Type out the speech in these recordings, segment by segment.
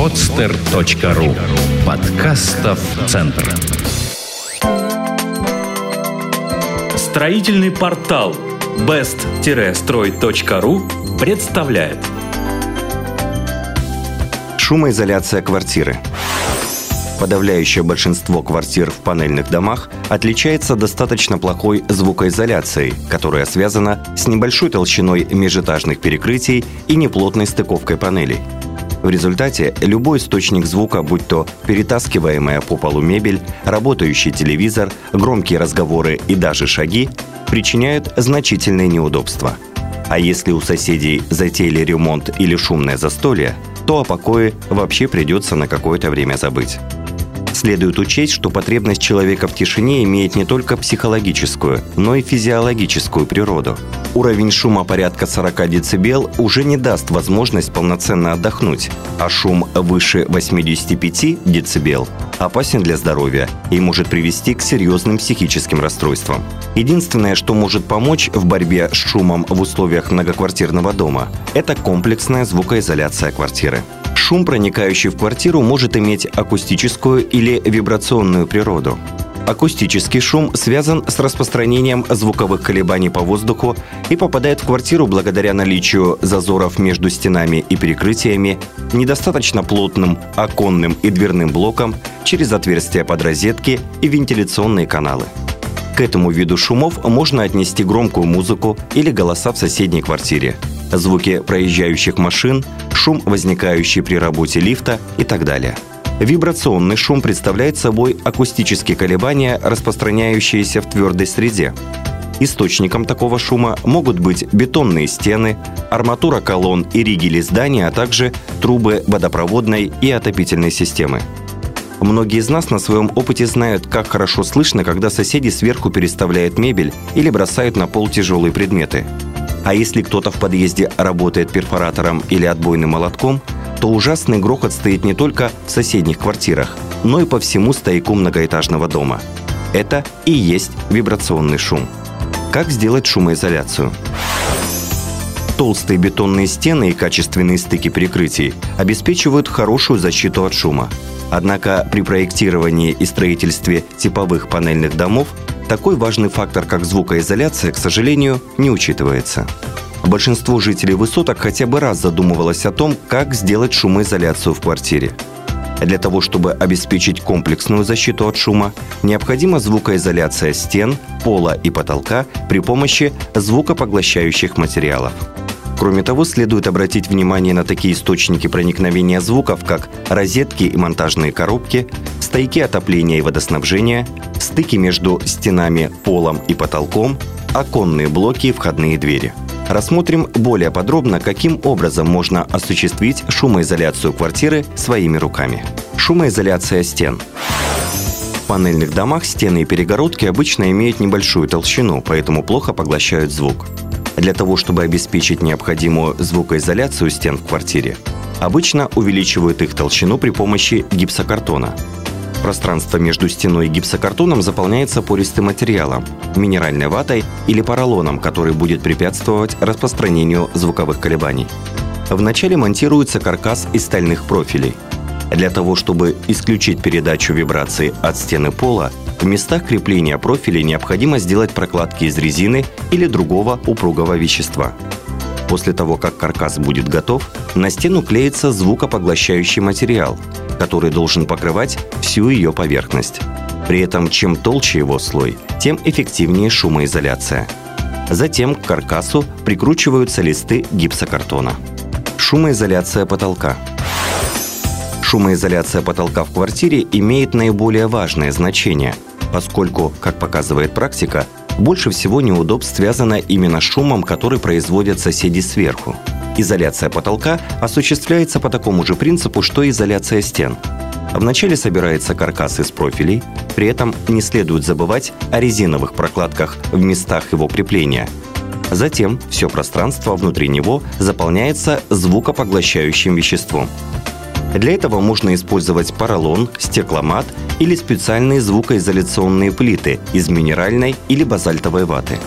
podster.ru Подкастов Центр. Строительный портал best-строй.ру представляет. Шумоизоляция квартиры – Подавляющее большинство квартир в панельных домах отличается достаточно плохой звукоизоляцией, которая связана с небольшой толщиной межэтажных перекрытий и неплотной стыковкой панелей. В результате любой источник звука, будь то перетаскиваемая по полу мебель, работающий телевизор, громкие разговоры и даже шаги, причиняют значительные неудобства. А если у соседей затеяли ремонт или шумное застолье, то о покое вообще придется на какое-то время забыть. Следует учесть, что потребность человека в тишине имеет не только психологическую, но и физиологическую природу. Уровень шума порядка 40 дБ уже не даст возможность полноценно отдохнуть, а шум выше 85 дБ опасен для здоровья и может привести к серьезным психическим расстройствам. Единственное, что может помочь в борьбе с шумом в условиях многоквартирного дома, это комплексная звукоизоляция квартиры. Шум, проникающий в квартиру, может иметь акустическую или вибрационную природу. Акустический шум связан с распространением звуковых колебаний по воздуху и попадает в квартиру благодаря наличию зазоров между стенами и перекрытиями, недостаточно плотным оконным и дверным блоком через отверстия под розетки и вентиляционные каналы. К этому виду шумов можно отнести громкую музыку или голоса в соседней квартире, звуки проезжающих машин, шум, возникающий при работе лифта и так далее. Вибрационный шум представляет собой акустические колебания, распространяющиеся в твердой среде. Источником такого шума могут быть бетонные стены, арматура колонн и ригели здания, а также трубы водопроводной и отопительной системы. Многие из нас на своем опыте знают, как хорошо слышно, когда соседи сверху переставляют мебель или бросают на пол тяжелые предметы – а если кто-то в подъезде работает перфоратором или отбойным молотком, то ужасный грохот стоит не только в соседних квартирах, но и по всему стояку многоэтажного дома. Это и есть вибрационный шум. Как сделать шумоизоляцию? Толстые бетонные стены и качественные стыки перекрытий обеспечивают хорошую защиту от шума. Однако при проектировании и строительстве типовых панельных домов такой важный фактор, как звукоизоляция, к сожалению, не учитывается. Большинство жителей высоток хотя бы раз задумывалось о том, как сделать шумоизоляцию в квартире. Для того, чтобы обеспечить комплексную защиту от шума, необходима звукоизоляция стен, пола и потолка при помощи звукопоглощающих материалов. Кроме того, следует обратить внимание на такие источники проникновения звуков, как розетки и монтажные коробки, стойки отопления и водоснабжения, стыки между стенами, полом и потолком, оконные блоки и входные двери. Рассмотрим более подробно, каким образом можно осуществить шумоизоляцию квартиры своими руками. Шумоизоляция стен. В панельных домах стены и перегородки обычно имеют небольшую толщину, поэтому плохо поглощают звук. Для того, чтобы обеспечить необходимую звукоизоляцию стен в квартире, обычно увеличивают их толщину при помощи гипсокартона – Пространство между стеной и гипсокартоном заполняется пористым материалом – минеральной ватой или поролоном, который будет препятствовать распространению звуковых колебаний. Вначале монтируется каркас из стальных профилей. Для того, чтобы исключить передачу вибраций от стены пола, в местах крепления профилей необходимо сделать прокладки из резины или другого упругого вещества. После того, как каркас будет готов, на стену клеится звукопоглощающий материал, который должен покрывать всю ее поверхность. При этом чем толще его слой, тем эффективнее шумоизоляция. Затем к каркасу прикручиваются листы гипсокартона. Шумоизоляция потолка. Шумоизоляция потолка в квартире имеет наиболее важное значение, поскольку, как показывает практика, больше всего неудобств связано именно с шумом, который производят соседи сверху. Изоляция потолка осуществляется по такому же принципу, что и изоляция стен. Вначале собирается каркас из профилей, при этом не следует забывать о резиновых прокладках в местах его крепления. Затем все пространство внутри него заполняется звукопоглощающим веществом. Для этого можно использовать поролон, стекломат или специальные звукоизоляционные плиты из минеральной или базальтовой ваты.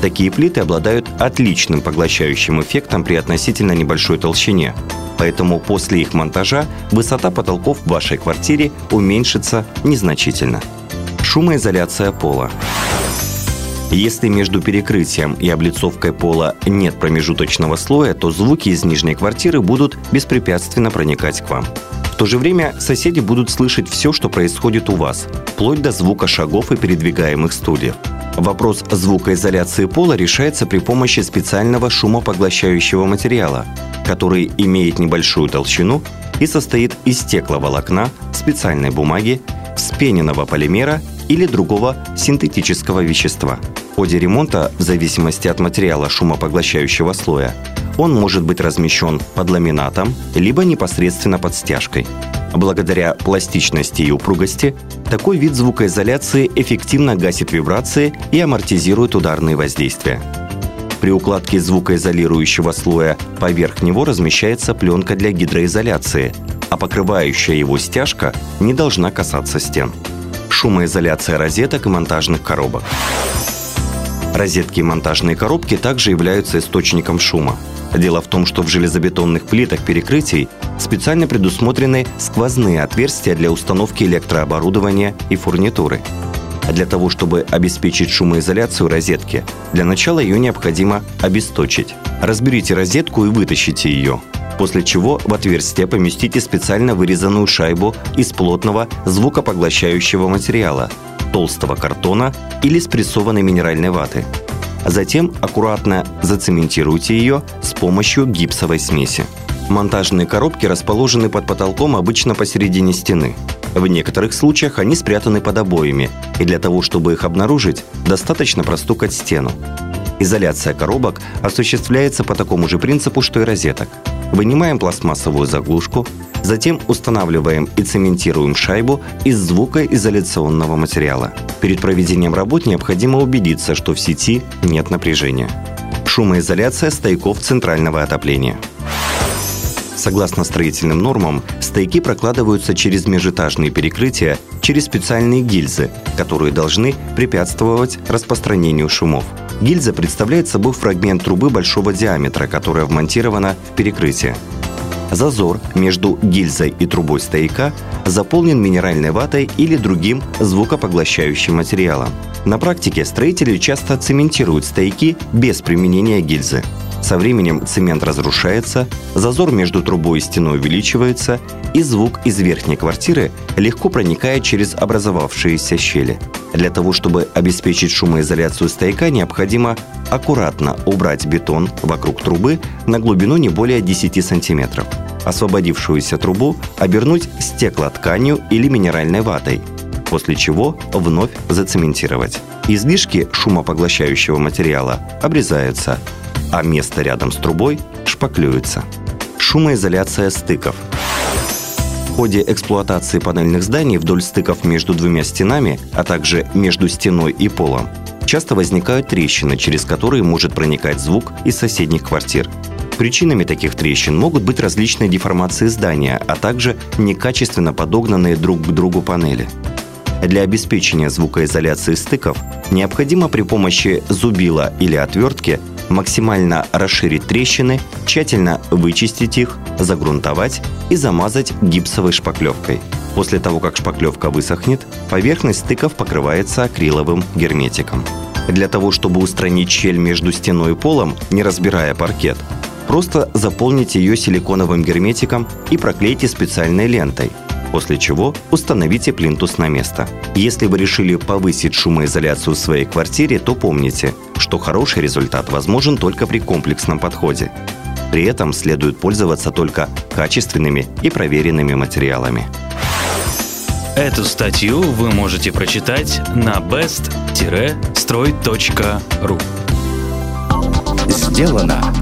Такие плиты обладают отличным поглощающим эффектом при относительно небольшой толщине, Поэтому после их монтажа высота потолков в вашей квартире уменьшится незначительно. Шумоизоляция пола. Если между перекрытием и облицовкой пола нет промежуточного слоя, то звуки из нижней квартиры будут беспрепятственно проникать к вам. В то же время соседи будут слышать все, что происходит у вас, вплоть до звука шагов и передвигаемых стульев. Вопрос звукоизоляции пола решается при помощи специального шумопоглощающего материала, который имеет небольшую толщину и состоит из стекловолокна, специальной бумаги, вспененного полимера или другого синтетического вещества. Ходе ремонта, в зависимости от материала шумопоглощающего слоя, он может быть размещен под ламинатом, либо непосредственно под стяжкой. Благодаря пластичности и упругости, такой вид звукоизоляции эффективно гасит вибрации и амортизирует ударные воздействия. При укладке звукоизолирующего слоя поверх него размещается пленка для гидроизоляции, а покрывающая его стяжка не должна касаться стен шумоизоляция розеток и монтажных коробок. Розетки и монтажные коробки также являются источником шума. Дело в том, что в железобетонных плитах перекрытий специально предусмотрены сквозные отверстия для установки электрооборудования и фурнитуры. Для того, чтобы обеспечить шумоизоляцию розетки, для начала ее необходимо обесточить. Разберите розетку и вытащите ее после чего в отверстие поместите специально вырезанную шайбу из плотного звукопоглощающего материала, толстого картона или спрессованной минеральной ваты. Затем аккуратно зацементируйте ее с помощью гипсовой смеси. Монтажные коробки расположены под потолком обычно посередине стены. В некоторых случаях они спрятаны под обоями, и для того, чтобы их обнаружить, достаточно простукать стену. Изоляция коробок осуществляется по такому же принципу, что и розеток. Вынимаем пластмассовую заглушку, затем устанавливаем и цементируем шайбу из звукоизоляционного материала. Перед проведением работ необходимо убедиться, что в сети нет напряжения. Шумоизоляция стояков центрального отопления. Согласно строительным нормам, стояки прокладываются через межэтажные перекрытия через специальные гильзы, которые должны препятствовать распространению шумов – Гильза представляет собой фрагмент трубы большого диаметра, которая вмонтирована в перекрытие. Зазор между гильзой и трубой стояка заполнен минеральной ватой или другим звукопоглощающим материалом. На практике строители часто цементируют стояки без применения гильзы. Со временем цемент разрушается, зазор между трубой и стеной увеличивается, и звук из верхней квартиры легко проникает через образовавшиеся щели. Для того, чтобы обеспечить шумоизоляцию стояка, необходимо аккуратно убрать бетон вокруг трубы на глубину не более 10 сантиметров. Освободившуюся трубу обернуть стеклотканью или минеральной ватой, после чего вновь зацементировать. Излишки шумопоглощающего материала обрезаются, а место рядом с трубой шпаклюется. Шумоизоляция стыков – в ходе эксплуатации панельных зданий вдоль стыков между двумя стенами, а также между стеной и полом, часто возникают трещины, через которые может проникать звук из соседних квартир. Причинами таких трещин могут быть различные деформации здания, а также некачественно подогнанные друг к другу панели. Для обеспечения звукоизоляции стыков необходимо при помощи зубила или отвертки максимально расширить трещины, тщательно вычистить их, загрунтовать и замазать гипсовой шпаклевкой. После того, как шпаклевка высохнет, поверхность стыков покрывается акриловым герметиком. Для того, чтобы устранить щель между стеной и полом, не разбирая паркет, просто заполните ее силиконовым герметиком и проклейте специальной лентой – после чего установите плинтус на место. Если вы решили повысить шумоизоляцию в своей квартире, то помните, что хороший результат возможен только при комплексном подходе. При этом следует пользоваться только качественными и проверенными материалами. Эту статью вы можете прочитать на best-строй.ру Сделано